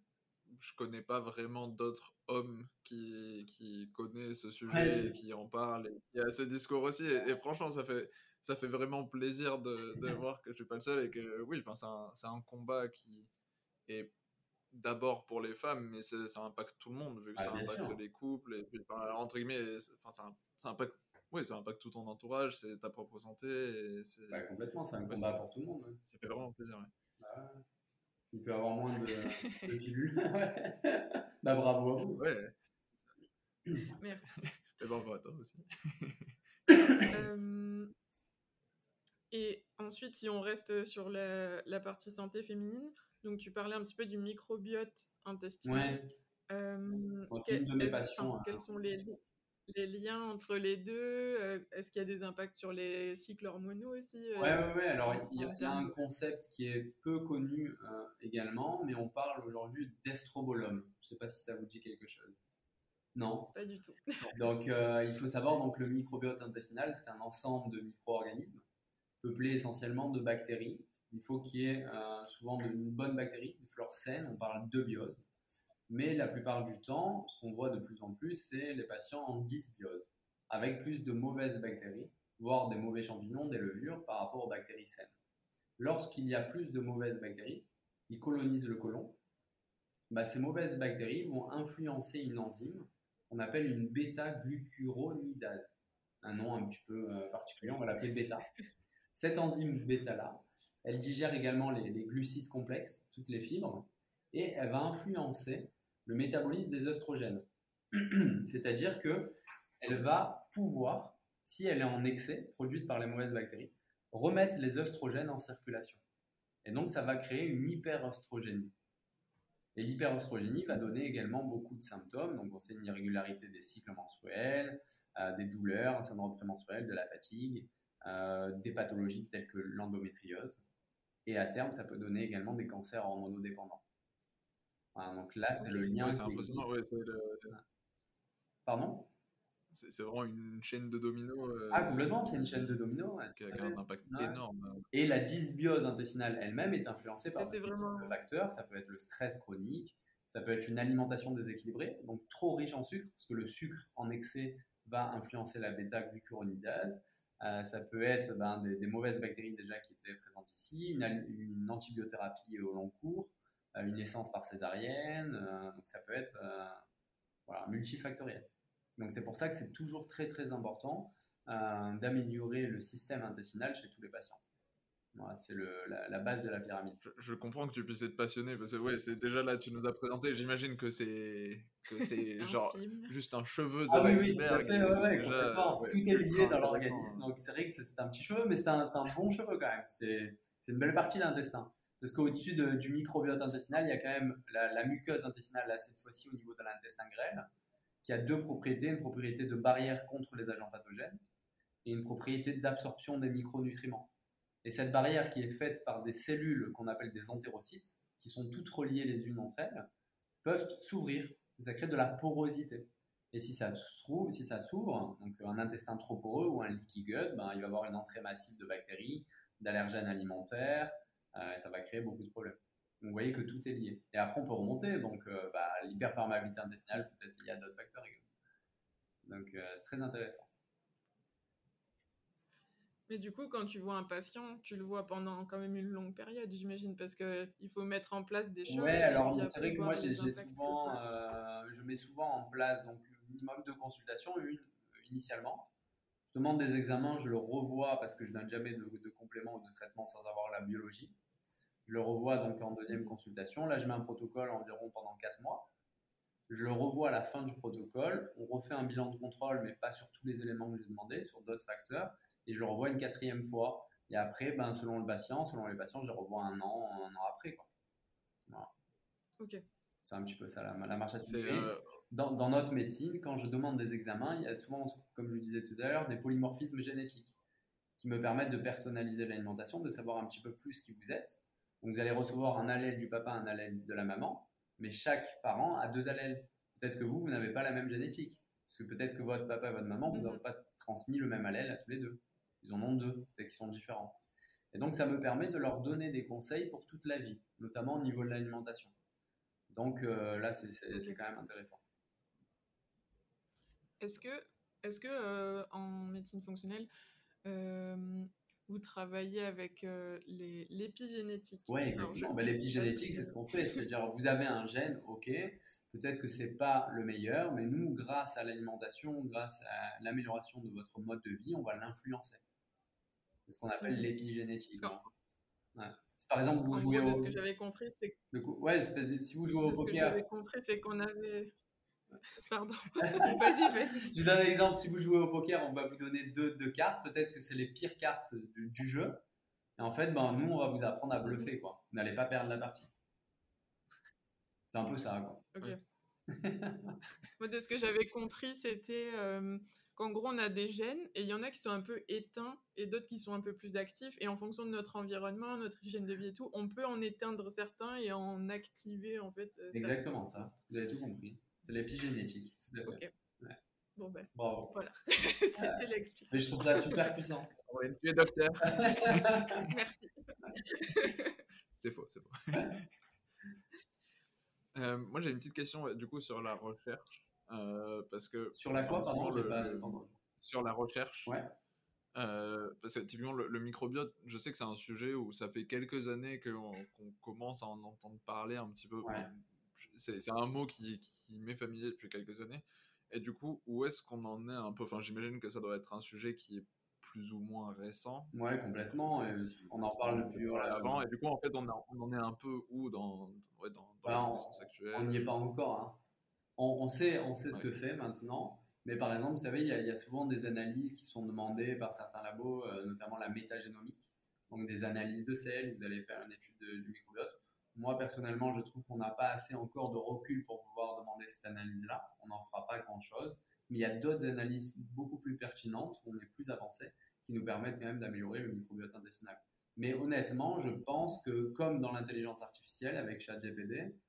je connais pas vraiment d'autres hommes qui, qui connaissent ce sujet, et qui en parlent, et qui a ce discours aussi. Et, franchement, ça fait, ça fait vraiment plaisir de, de voir que je suis pas le seul et que oui, enfin, c'est un, un, combat qui est d'abord pour les femmes, mais ça impacte tout le monde, vu que ça impacte les couples, et puis, entre guillemets, enfin, ça, ça impacte oui, ça impacte tout ton entourage, c'est ta propre santé. Et bah, complètement, c'est un combat pour tout le monde. Ça fait vraiment plaisir. Ouais. Bah, il peut avoir moins de, de pilules. bah, bravo à vous. Ouais. Merci. Et bravo à toi aussi. Euh, et ensuite, si on reste sur la, la, partie santé féminine, donc tu parlais un petit peu du microbiote intestinal. Ouais. Euh, c'est une de mes passions. Hein. Quels sont les, les liens entre les deux Est-ce qu'il y a des impacts sur les cycles hormonaux aussi Ouais, ouais, ouais. Alors, il y, a un concept qui est peu connu euh, également, mais on parle aujourd'hui d'estrobolome. Je ne sais pas si ça vous dit quelque chose. Non? Pas du tout. donc, il faut savoir donc le microbiote intestinal, c'est un ensemble de micro-organismes peuplés essentiellement de bactéries. Il faut qu'il y ait souvent de, une bonne bactérie, une flore saine. On parle de biose mais la plupart du temps, ce qu'on voit de plus en plus, c'est les patients en dysbiose, avec plus de mauvaises bactéries, voire des mauvais champignons, des levures par rapport aux bactéries saines. Lorsqu'il y a plus de mauvaises bactéries qui colonisent le côlon, bah, ces mauvaises bactéries vont influencer une enzyme qu'on appelle une bêta-glucuronidase. Un nom un petit peu euh, particulier, on va l'appeler bêta. Cette enzyme bêta-là, elle digère également les, les glucides complexes, toutes les fibres, et elle va influencer le métabolisme des oestrogènes. C'est-à-dire que elle va pouvoir, si elle est en excès, produite par les mauvaises bactéries, remettre les oestrogènes en circulation. Et donc, ça va créer une hyperoestrogénie. Et l'hyperoestrogénie va donner également beaucoup de symptômes. Donc, on sait une irrégularité des cycles menstruels, euh, des douleurs, un syndrome prémenstruel, de la fatigue, euh, des pathologies telles que l'endométriose. Et à terme, ça peut donner également des cancers hormonodépendants donc là, c'est le lien. c'est impressionnant, ouais, le... Pardon? C'est vraiment une chaîne de dominos. Euh, ah, complètement, c'est une chaîne de dominos. qui a, un impact énorme. Et la dysbiose intestinale elle-même est influencée par de facteurs. Ça peut être le stress chronique, ça peut être une alimentation déséquilibrée, donc trop riche en sucre, parce que le sucre en excès va influencer la bêta-glucuronidase. Euh, ça peut être ben, des, mauvaises bactéries déjà qui étaient présentes ici, une, une antibiothérapie au long cours, une naissance par césarienne, euh, donc ça peut être euh, voilà, multifactoriel. Donc c'est pour ça que c'est toujours très très important euh, d'améliorer le système intestinal chez tous les patients. Voilà, c'est la, la, base de la pyramide. Je, comprends que tu puisses être passionné parce que ouais, c'est déjà là tu nous as présenté. J'imagine que c'est que c'est genre juste un cheveu de ah, oui, oui, tout à fait, ouais, complètement. tout est lié dans l'organisme. Donc c'est vrai que c'est un petit cheveu, mais c'est un, un, bon cheveu quand même. C'est une belle partie de l'intestin. Parce qu'au-dessus du microbiote intestinal, il y a quand même la, muqueuse intestinale, là, cette fois-ci au niveau de l'intestin grêle, qui a deux propriétés, une propriété de barrière contre les agents pathogènes et une propriété d'absorption des micronutriments. Et cette barrière qui est faite par des cellules qu'on appelle des entérocytes, qui sont toutes reliées les unes entre elles, peuvent s'ouvrir. Ça crée de la porosité. Et si ça s'ouvre, si ça s'ouvre, donc un intestin trop poreux ou un leaky gut, ben, il va y avoir une entrée massive de bactéries, d'allergènes alimentaires, euh, ça va créer beaucoup de problèmes. Donc vous voyez que tout est lié. Et après, on peut remonter. Donc, euh, bah, l'hyperperméabilité intestinale, peut-être qu'il y a d'autres facteurs également. Donc, euh, c'est très intéressant. Mais du coup, quand tu vois un patient, tu le vois pendant quand même une longue période, j'imagine, parce qu'il faut mettre en place des choses. Ouais, alors c'est vrai que moi, j'ai souvent, je mets souvent en place donc minimum deux consultations, une initialement. Je demande des examens, je le revois parce que je donne jamais de, de complément ou de traitement sans avoir la biologie. Je le revois donc en deuxième consultation. Là, je mets un protocole environ pendant quatre mois. Je le revois à la fin du protocole. On refait un bilan de contrôle, mais pas sur tous les éléments que j'ai demandé, sur d'autres facteurs. Et je le revois une quatrième fois. Et après, ben, selon le patient, selon les patients, je le revois un an, un an après. Quoi. Voilà. Ok. C'est un petit peu ça la, la marche à suivre. euh, Dans, dans notre médecine, quand je demande des examens, il y a souvent, comme je le disais tout à l'heure, des polymorphismes génétiques qui me permettent de personnaliser l'alimentation, de savoir un petit peu plus qui vous êtes. Donc vous allez recevoir un allèle du papa, un allèle de la maman, mais chaque parent a deux allèles. Peut-être que vous, vous n'avez pas la même génétique. Parce que peut-être que votre papa et votre maman, vous Mhm. n'ont pas transmis le même allèle à tous les deux. Ils en ont deux, peut-être qu'ils sont différents. Et donc ça me permet de leur donner des conseils pour toute la vie, notamment au niveau de l'alimentation. Donc euh, là, c'est quand même intéressant. Est-ce que, est-ce que euh, en médecine fonctionnelle, euh, vous travaillez avec euh, l'épigénétique Oui, exactement. pas L'épigénétique, c'est ce qu'on fait. C'est-à-dire, vous avez un gène, ok, peut-être que c'est pas le meilleur, mais nous, grâce à l'alimentation, grâce à l'amélioration de votre mode de vie, on va l'influencer. C'est ce qu'on appelle Mhm. l'épigénétique. Ouais. Si par exemple, vous En jouez gros, de au. ce que j'avais compris, c'est Ouais, si vous jouez au de ce que poker. j'avais compris, c'est qu'on avait. Pardon. vas-y, vas-y. Je vous donne un exemple. Si vous jouez au poker, on va vous donner deux, deux cartes. Peut-être que c'est les pires cartes du, du jeu. Et en fait, ben, nous, on va vous apprendre à bluffer. Quoi. Vous n'allez pas perdre la partie. C'est un peu ça. Quoi. Moi, de ce que j'avais compris, c'était euh, qu'en gros, on a des gènes et il y en a qui sont un peu éteints et d'autres qui sont un peu plus actifs. Et en fonction de notre environnement, notre hygiène de vie et tout, on peut en éteindre certains et en activer en fait. euh, exactement ça. Vous avez tout compris. C'est l'épigénétique. Tout à fait. Ok. Ouais. Bon ben, Bravo. voilà. c'était l'explication. Mais je trouve ça super puissant. Ouais, tu es docteur. Merci. C'est faux, c'est faux. Euh, moi, j'ai une petite question ouais, du coup sur la recherche. euh, parce que Sur la quoi, pardon, pas le- entendu. sur la recherche. Ouais. Euh, parce que typiquement, le, le microbiote, je sais que c'est un sujet où ça fait quelques années qu'on qu'on commence à en entendre parler un petit peu. Ouais. C'est un mot qui, qui m'est familier depuis quelques années. Et du coup, où est-ce qu'on en est un peu? Enfin, j'imagine que ça doit être un sujet qui est plus ou moins récent. Ouais, complètement. et on en parle depuis. Voilà, avant. Et du coup, en fait, on, a- on en est un peu où dans, ouais, dans, dans Bah, la on- connaissance actuelle? On n'y est pas encore. hein. On, on sait, on sait ce que c'est maintenant. Mais par exemple, vous savez, il y, a, il y a souvent des analyses qui sont demandées par certains labos, euh, notamment la métagénomique. Donc des analyses de sel, vous allez faire une étude de- du microbiote. Moi, personnellement, je trouve qu'on n'a pas assez encore de recul pour pouvoir demander cette analyse-là. On n'en fera pas grand-chose. Mais il y a d'autres analyses beaucoup plus pertinentes, où on est plus avancé, qui nous permettent quand même d'améliorer le microbiote intestinal. Mais honnêtement, je pense que comme dans l'intelligence artificielle avec ChatGPT,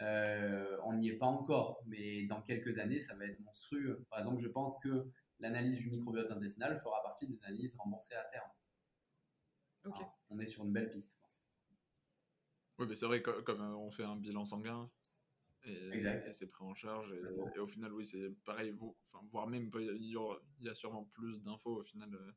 euh, on n'y est pas encore, mais dans quelques années, ça va être monstrueux. Par exemple, je pense que l'analyse du microbiote intestinal fera partie des analyses remboursées à terme. Alors, on est sur une belle piste. Oui, mais c'est vrai, comme euh, on fait un bilan sanguin, et, Exact. et c'est pris en charge, et, au final, oui, c'est pareil, vous, enfin, voire même, il y, aura- il y a sûrement plus d'infos au final. euh,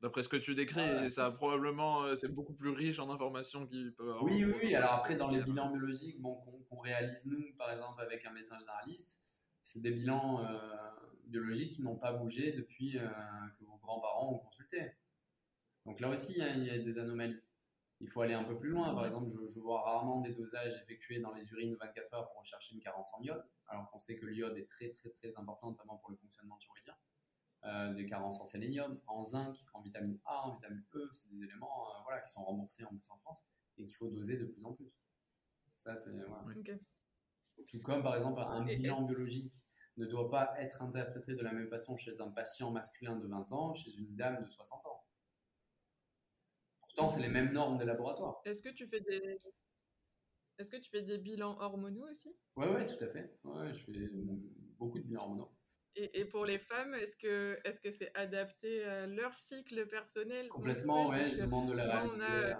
D'après ce que tu décris, et ça a probablement, euh, c'est beaucoup plus riche en informations qui peuvent avoir. Oui, oui, oui. Alors après, dans les bilans biologiques bon, qu'on réalise nous, par exemple, avec un médecin généraliste, c'est des bilans euh, biologiques qui n'ont pas bougé depuis que vos grands-parents ont consulté. Donc là aussi, hein, il y a des anomalies. Il faut aller un peu plus loin. Par exemple, je, je vois rarement des dosages effectués dans les urines de 24 heures pour rechercher une carence en iode, alors qu'on sait que l'iode est très, très, très important, notamment pour le fonctionnement thyroïdien. Euh, des carences en sélénium, en zinc, en vitamine A, en vitamine E, c'est des éléments euh, voilà, qui sont remboursés en plus en France et qu'il faut doser de plus en plus. Ça, c'est. Tout comme par exemple un bilan biologique ne doit pas être interprété de la même façon chez un patient masculin de 20 ans, chez une dame de 60 ans. Pourtant, c'est les mêmes normes des laboratoires. Est-ce que tu fais des est-ce que tu fais des bilans hormonaux aussi? Ouais, ouais, tout à fait. Ouais, je fais beaucoup de bilans hormonaux. et, et pour les femmes, est-ce que est-ce que c'est adapté à leur cycle personnel Complètement, ouais, je demande de la on a- euh,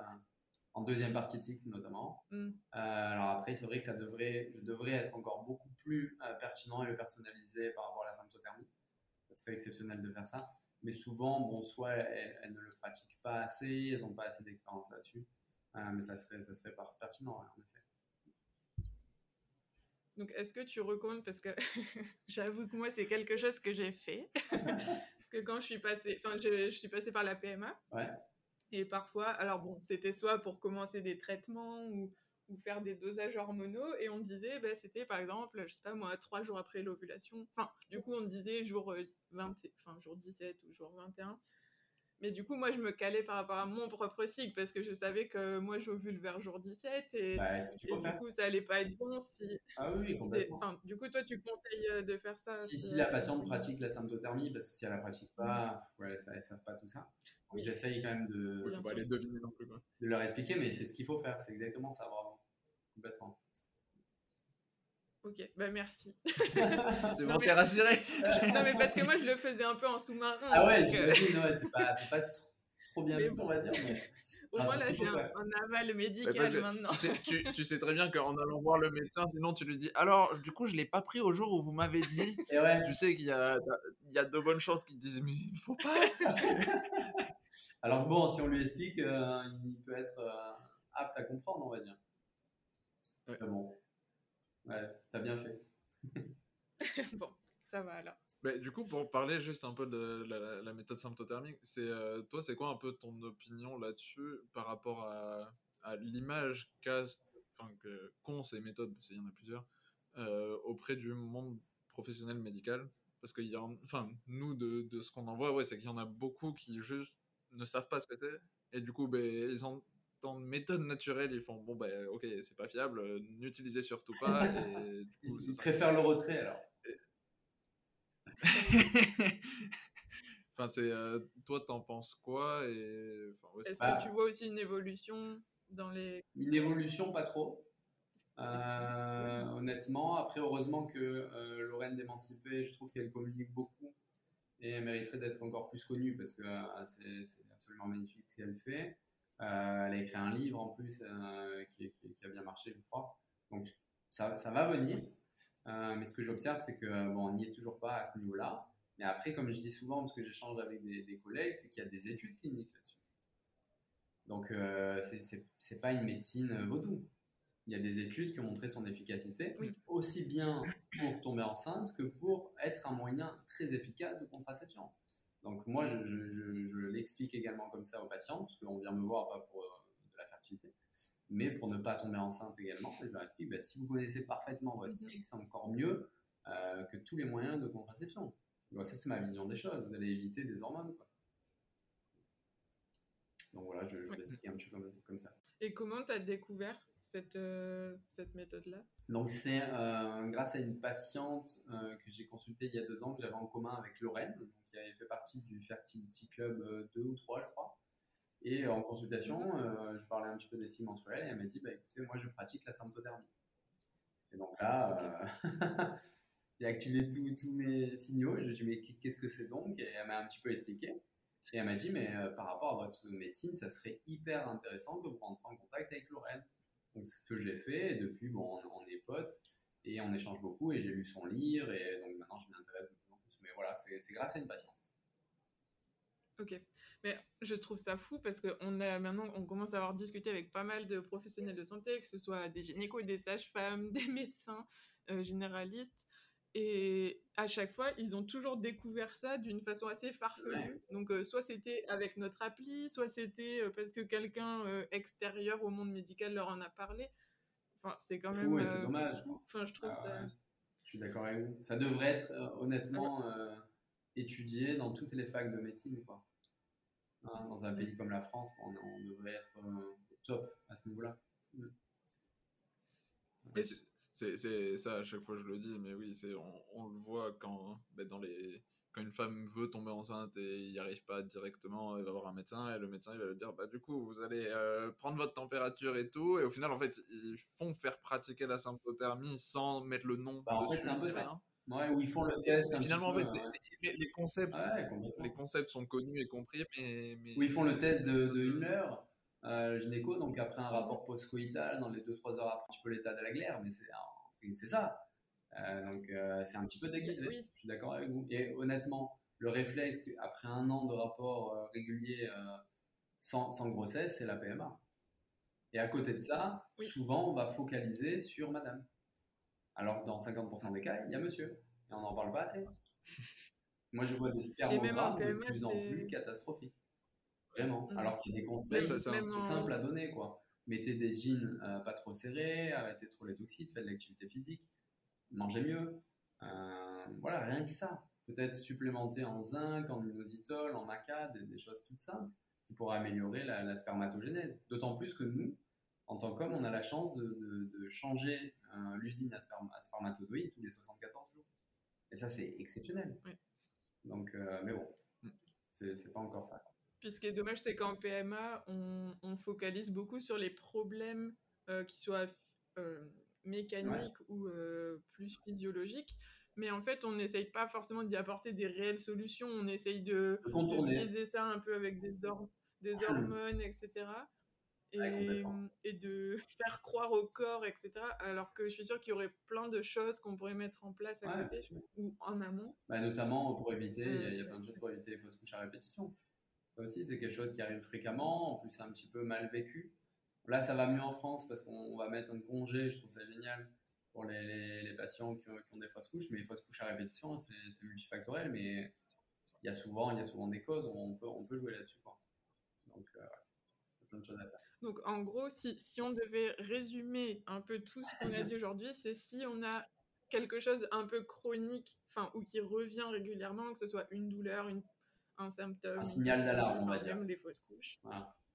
en deuxième partie de cycle notamment. Hmm. Euh, alors après, c'est vrai que ça devrait, je devrais être encore beaucoup plus euh, pertinent et le personnalisé par rapport à la symptothermie. Ça serait exceptionnel de faire ça. Mais souvent, bon, soit elles, elles ne le pratiquent pas assez, elles n'ont pas assez d'expérience là-dessus. Euh, mais ça serait, ça serait pertinent, en effet. Donc, est-ce que tu recommandes, parce que j'avoue que moi, c'est quelque chose que j'ai fait. parce que quand je suis passée, enfin, je, je, suis passée par la PMA. Ouais. Et parfois, alors bon, c'était soit pour commencer des traitements ou, ou faire des dosages hormonaux, et on disait, bah, c'était par exemple, je sais pas moi, trois jours après l'ovulation. Enfin, du coup, on disait jour, 20, enfin, jour 17 ou jour 21. Mais du coup, moi, je me calais par rapport à mon propre cycle parce que je savais que moi, j'ovule vers jour 17 et, bah, si et du coup, ça allait pas être bon si. Ah oui, complètement. Enfin, du coup, toi, tu conseilles de faire ça Si, si la patiente pratique la symptothermie, parce que si elle la pratique pas, mmh. ouais, ça, ne savent pas tout ça. Donc, j'essaye quand même de, oui, pas les deviner non plus, quoi. de leur expliquer, mais c'est ce qu'il faut faire. C'est exactement ça, vraiment. Complètement. Ok, bah merci. c'est bon, t'es rassuré Non, mais parce que moi, je le faisais un peu en sous-marin. Ah ouais, j'imagine, euh... ouais, c'est pas, pas trop bien vu, on va dire. Mais... Au moins, là, j'ai un, un, aval médical que, maintenant. Tu sais, tu, tu sais, très bien qu'en allant voir le médecin, sinon tu lui dis Alors, du coup, je ne l'ai pas pris au jour où vous m'avez dit. Et ouais. Tu sais qu'il y a, il y a de bonnes chances qu'ils disent Mais il ne faut pas. Alors, bon, si on lui explique, euh, il peut être euh, apte à comprendre, on va dire. Ouais. Mais bon. Ouais, t'as bien fait. bon, ça va alors. Mais du coup, pour parler juste un peu de la, la méthode symptothermique, c'est euh, toi, c'est quoi un peu ton opinion là-dessus par rapport à, à l'image qu'ont enfin, qu ces méthodes, parce qu'il y en a plusieurs, euh, auprès du monde professionnel médical? Parce que y a, enfin, nous, de, de ce qu'on en voit, ouais, c'est qu'il y en a beaucoup qui juste ne savent pas ce que c'est, et du coup, ben, ils ont tant de méthodes naturelles, ils font bon, ben ok, c'est pas fiable, euh, n'utilisez surtout pas. Et, du coup, ils préfèrent le retrait alors. enfin, c'est euh, toi, t'en penses quoi et enfin, ouais, Est-ce que tu vois aussi une évolution dans les Une évolution, pas trop. Euh, honnêtement, après, heureusement que euh, Lorraine d'Émancipé, je trouve qu'elle communique beaucoup et elle mériterait d'être encore plus connue parce que c'est absolument magnifique ce qu'elle fait. Euh, elle a écrit un livre en plus euh, qui, qui, qui, a bien marché, je crois. Donc ça, ça va venir. Euh, mais ce que j'observe, c'est que bon, on n'y est toujours pas à ce niveau-là. Mais après, comme je dis souvent, parce que j'échange avec des, des collègues, c'est qu'il y a des études cliniques là-dessus. Donc euh, c'est pas une médecine vaudou. Il y a des études qui ont montré son efficacité, oui. aussi bien pour tomber enceinte que pour être un moyen très efficace de contraception. Donc moi, je, je, je, je l'explique également comme ça aux patients, parce qu'on vient me voir pas pour euh, de la fertilité, mais pour ne pas tomber enceinte également. Je leur explique, bah, si vous connaissez parfaitement votre cycle, c'est encore mieux euh, que tous les moyens de contraception. Donc ça, c'est ma vision des choses. Vous allez éviter des hormones. Quoi. Donc voilà, je, je l'explique un petit peu comme, comme ça. Et comment tu as découvert cette, euh, cette méthode-là Donc, c'est euh, grâce à une patiente euh, que j'ai consultée il y a deux ans, que j'avais en commun avec Lorraine, donc, qui avait fait partie du Fertility Club 2 ou 3, je crois. Et en consultation, je parlais un petit peu des cycles menstruels et elle m'a dit bah, écoutez, moi je pratique la symptothermie. Et donc là, j'ai activé tous mes signaux. Je lui ai dit mais qu'est-ce que c'est donc? Et elle m'a un petit peu expliqué. Et elle m'a dit mais par rapport à votre médecine, ça serait hyper intéressant que vous rentriez en contact avec Lorraine. Donc, ce que j'ai fait, et depuis, bon, on, est potes, et on échange beaucoup, et j'ai lu son livre, et donc maintenant, je m'y intéresse de plus plus. Mais voilà, c'est grâce à une patiente. Ok. Mais je trouve ça fou parce que on a maintenant, on commence à avoir discuté avec pas mal de professionnels de santé, que ce soit des gynécos, des sages-femmes, des médecins euh, généralistes. Et à chaque fois, ils ont toujours découvert ça d'une façon assez farfelue. Ouais. Donc, euh, soit c'était avec notre appli, soit c'était euh, parce que quelqu'un euh, extérieur au monde médical leur en a parlé. Enfin, c'est quand Fou, même. c'est dommage. Fou. Enfin, je trouve Ah ça. ouais. Je suis d'accord avec vous. Ça devrait être honnêtement étudié dans toutes les facs de médecine. Quoi. Hein, dans un pays comme la France, on, on devrait être top à ce niveau-là. Ouais, c'est ça, à chaque fois je le dis, mais oui, on, on le voit quand, ben, dans les, quand une femme veut tomber enceinte et il n'y arrive pas directement, elle va voir un médecin et le médecin il va lui dire bah du coup vous allez euh, prendre votre température et tout et au final en fait ils font faire pratiquer la symptothermie sans mettre le nom. Bah, en fait c'est un peu ça. Ouais, où ils font le test. Un Finalement, en peu, fait, ouais. les, les, concepts, ouais, les concepts sont connus et compris, mais. mais... Où ils font le test de, de une heure, euh, gynéco, donc après un rapport post-coïtal, dans les 2-3 heures après, un petit peu l'état de la glaire, mais c'est ça. Euh, donc euh, c'est un petit peu déguisé, Oui. je suis d'accord avec vous. Et honnêtement, le réflexe, après un an de rapport euh, régulier sans, sans grossesse, c'est la PMA. Et à côté de ça, Oui. souvent, on va focaliser sur madame. Alors que dans 50% des cas, il y a monsieur. Et on n'en parle pas assez. Moi, je vois des spermogrammes de plus en plus catastrophiques. Vraiment. Mm. Alors qu'il y a des conseils simples à donner, quoi. Mettez des jeans euh, pas trop serrés, arrêtez trop les toxiques, faites de l'activité physique, mangez mieux. Euh, voilà, rien que ça. Peut-être supplémenter en zinc, en inositol, en maca, des, choses toutes simples qui pourraient améliorer la, spermatogénèse. D'autant plus que nous, en tant qu'hommes, on a la chance de, changer euh, l'usine à, spermatozoïdes tous les 74 jours. Et ça, c'est exceptionnel. Donc, mais bon, mm. c'est pas encore ça. Puis ce qui est dommage, c'est qu'en PMA, on, focalise beaucoup sur les problèmes euh, qui soient euh, mécaniques ou euh, plus physiologiques. Mais en fait, on n'essaye pas forcément d'y apporter des réelles solutions. On essaye de, de ça un peu avec des, des hormones, etc. Et, de faire croire au corps, etc. Alors que je suis sûre qu'il y aurait plein de choses qu'on pourrait mettre en place à côté ou en amont. Bah, notamment pour éviter, il y, a plein de choses pour éviter les fausses couches à répétition aussi, c'est quelque chose qui arrive fréquemment. En plus, c'est un petit peu mal vécu. Là, ça va mieux en France parce qu'on va mettre un congé. Je trouve ça génial pour les, les, patients qui ont, des fausses couches. Mais les fausses couches à répétition, c'est multifactoriel. Mais il y, a souvent, il y a souvent des causes. On peut, on peut jouer là-dessus. Donc, euh, plein de choses à faire. Donc, en gros, si, si on devait résumer un peu tout ce qu'on a dit aujourd'hui, c'est si on a quelque chose un peu chronique, enfin, ou qui revient régulièrement, que ce soit une douleur, une un symptôme. Un signal d'alarme, on va dire. Des fausses couches.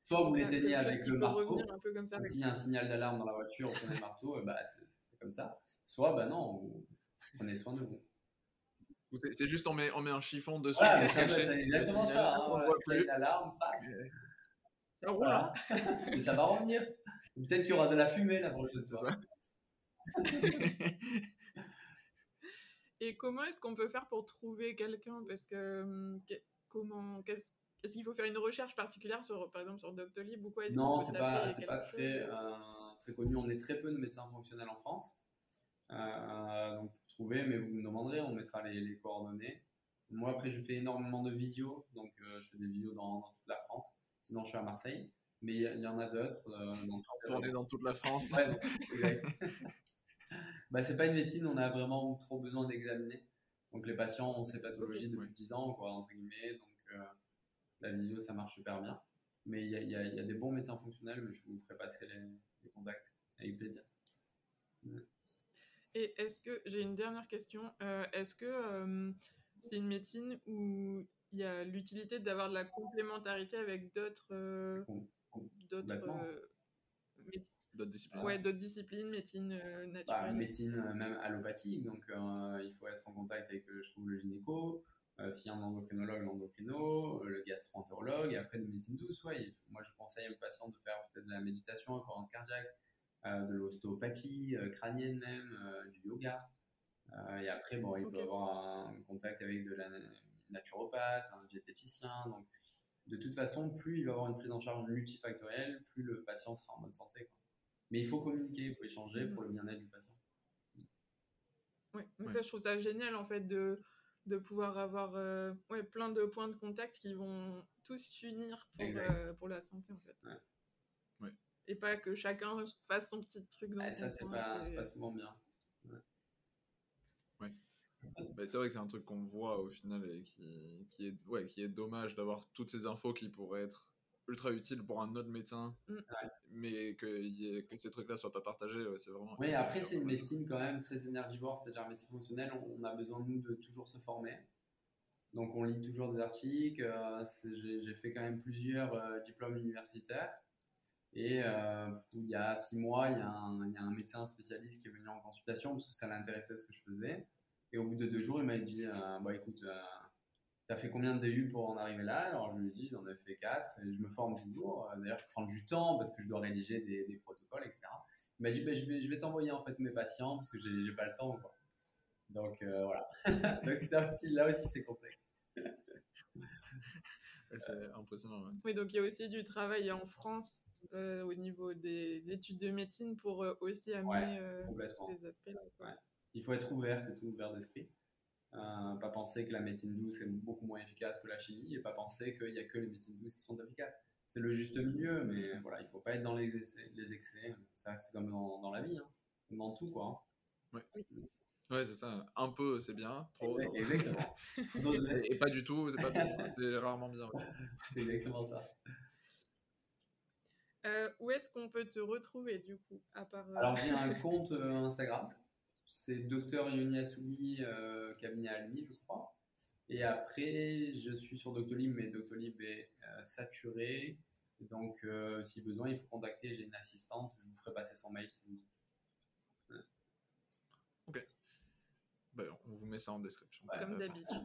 Soit vous l'éteignez avec le marteau, comme, s'il y a un signal d'alarme dans la voiture, on prenez le marteau, bah, c'est comme ça. Soit, bah non, vous prenez soin de vous. C'est juste on met, on met un chiffon dessus. c'est exactement ça. Hein, plus. d'alarme, Ça roule. Hein. Et ça va revenir. Peut-être qu'il y aura de la fumée la prochaine fois. Et comment est-ce qu'on peut faire pour trouver quelqu'un? Parce que comment est-ce qu'il faut faire une recherche particulière sur, par exemple, sur Doctolib ou quoi? Non, c'est pas, c'est pas très, euh, très connu. On est très peu de médecins fonctionnels en France. Euh, donc pour trouver, mais vous me demanderez, on mettra les, coordonnées. Moi après, je fais énormément de visio, donc euh, je fais des visios dans, toute la France. Sinon, je suis à Marseille, mais il y, en a d'autres. on est dans toute la France. ouais, bah, c'est pas une médecine, on a vraiment trop besoin d'examiner. Donc les patients ont ces pathologies depuis 10 ans, quoi, entre guillemets. Donc euh, la vidéo, ça marche super bien. Mais il y a, y a, des bons médecins fonctionnels, mais je vous ferai passer les, contacts avec plaisir. Et est-ce que, j'ai une dernière question, euh, est-ce que euh, c'est une médecine où il y a l'utilité d'avoir de la complémentarité avec d'autres d'autres D'autres disciplines Ouais, d'autres disciplines, médecine euh, bah, naturelle. médecine euh, même allopathique, donc euh, il faut être en contact avec, je trouve, le gynéco, s'il y a un endocrinologue, l'endocrino, le gastro-entérologue, et après de médecine douce, ouais, moi je conseille aux patients de faire peut-être de la méditation, courante cardiaque, de l'ostéopathie crânienne même, du yoga. et après, bon, il peut avoir un contact avec de la naturopathe, un diététicien, donc de toute façon, plus il va avoir une prise en charge multifactorielle, plus le patient sera en bonne santé. Mais il faut communiquer, il faut échanger pour le bien-être du patient. Oui, mais ça, je trouve ça génial en fait de, de pouvoir avoir euh, ouais, plein de points de contact qui vont tous s'unir pour, euh, pour, la santé en fait. Ouais. Et pas que chacun fasse son petit truc dans ah, Ça, c'est pas, pas souvent bien. Ouais. Bah, c'est vrai que c'est un truc qu'on voit au final et qui, qui, est, ouais, qui est dommage d'avoir toutes ces infos qui pourraient être ultra utile pour un autre médecin, mm. mais que, que ces trucs-là soient pas partagés, c'est vraiment. Oui, après, c'est une médecine quand même très énergivore, c'est-à-dire médecine fonctionnelle, on, a besoin, nous, de toujours se former. Donc, on lit toujours des articles. Euh, j'ai fait quand même plusieurs euh, diplômes universitaires. Et euh, il y a six mois, il y, a un, y, a un médecin spécialiste qui est venu en consultation parce que ça l'intéressait ce que je faisais. Et au bout de deux jours, il m'a dit bah, écoute, T'as fait combien de DU pour en arriver là? Alors je lui ai dit, j'en ai fait 4 et je me forme toujours. Euh, d'ailleurs, je prends du temps parce que je dois rédiger des, des protocoles, etc. Il m'a dit, bah, je vais, je vais t'envoyer en fait mes patients parce que j'ai pas le temps. Quoi. Donc euh, voilà. Donc ça aussi, là aussi, c'est complexe. c'est impressionnant. Oui, donc il y a aussi du travail en France euh, au niveau des études de médecine pour aussi amener ces aspects-là. Il faut être ouvert, c'est tout, ouvert d'esprit. Euh, pas penser que la médecine douce est beaucoup moins efficace que la chimie et pas penser qu'il n'y a que les médecines douces qui sont efficaces. C'est le juste milieu, mais voilà, il faut pas être dans les excès. Les excès. Ça, c'est comme dans, dans, la vie, hein. dans tout, quoi. Ouais. Ouais, c'est ça. Un peu, c'est bien. Trop. exactement. et, pas du tout, c'est pas bien. C'est rarement bien. C'est exactement ça. Euh, où est-ce qu'on peut te retrouver du coup à part, euh, Alors j'ai un compte euh, Instagram, c'est Docteur Yoni Assouli, cabinet Almi, je crois. Et après, je suis sur Doctolib, mais Doctolib est saturé. Donc, si besoin, il faut contacter. J'ai une assistante. Je vous ferai passer son mail si vous Ok. Ben, on vous met ça en description. Comme d'habitude.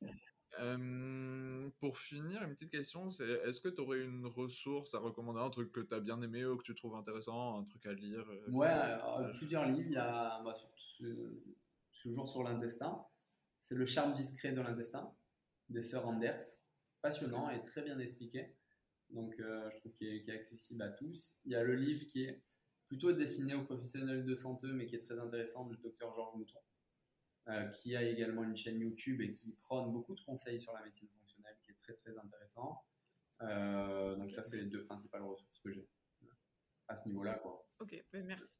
Euh, pour finir, une petite question, c'est est-ce que tu aurais une ressource à recommander, un truc que tu as bien aimé ou que tu trouves intéressant, un truc à lire euh, Ouais, plusieurs livres. Il y a bah, toujours sur l'intestin. C'est Le charme discret de l'intestin des sœurs Anders. Passionnant et très bien expliqué. Donc, euh, je trouve qu'il est, est, accessible à tous. Il y a le livre qui est plutôt destiné aux professionnels de santé, mais qui est très intéressant, du docteur Georges Mouton. Euh, qui a également une chaîne YouTube et qui prône beaucoup de conseils sur la médecine fonctionnelle, qui est très très intéressant. Euh, donc ça, c'est les deux principales ressources que j'ai à ce niveau-là. Quoi. Ok, ben merci.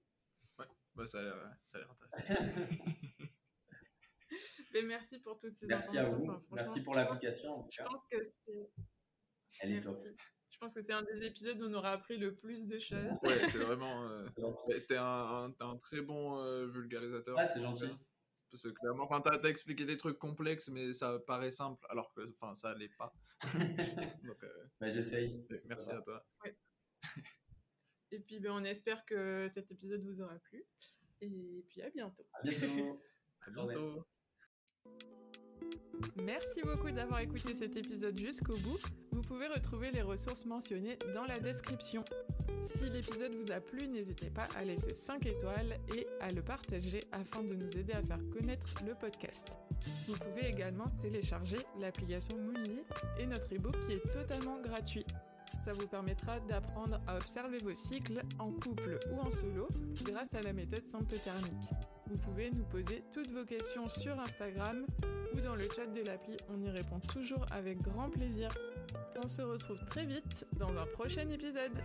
Ouais, bah, ça, a l'air, ça a l'air intéressant. ben merci pour toutes ces Merci à vous. merci pour l'application. Je pense que c'est... Elle est top. Je pense que c'est un des épisodes où on aura appris le plus de choses. Ouais, c'est vraiment. Euh, t'es un, un, très bon vulgarisateur. Ah, c'est gentil. Parce que clairement, enfin, t'as expliqué des trucs complexes, mais ça paraît simple, alors que enfin, ça l'est pas. Donc, euh, bah, j'essaye. Merci à toi. Et puis, ben, on espère que cet épisode vous aura plu. Et puis, à bientôt. À bientôt. à bientôt. Merci beaucoup d'avoir écouté cet épisode jusqu'au bout. Vous pouvez retrouver les ressources mentionnées dans la description. Si l'épisode vous a plu, n'hésitez pas à laisser 5 étoiles et à le partager afin de nous aider à faire connaître le podcast. Vous pouvez également télécharger l'application Moonly et notre ebook qui est totalement gratuit. Ça vous permettra d'apprendre à observer vos cycles en couple ou en solo grâce à la méthode symptothermique. Vous pouvez nous poser toutes vos questions sur Instagram ou dans le chat de l'appli, on y répond toujours avec grand plaisir. On se retrouve très vite dans un prochain épisode.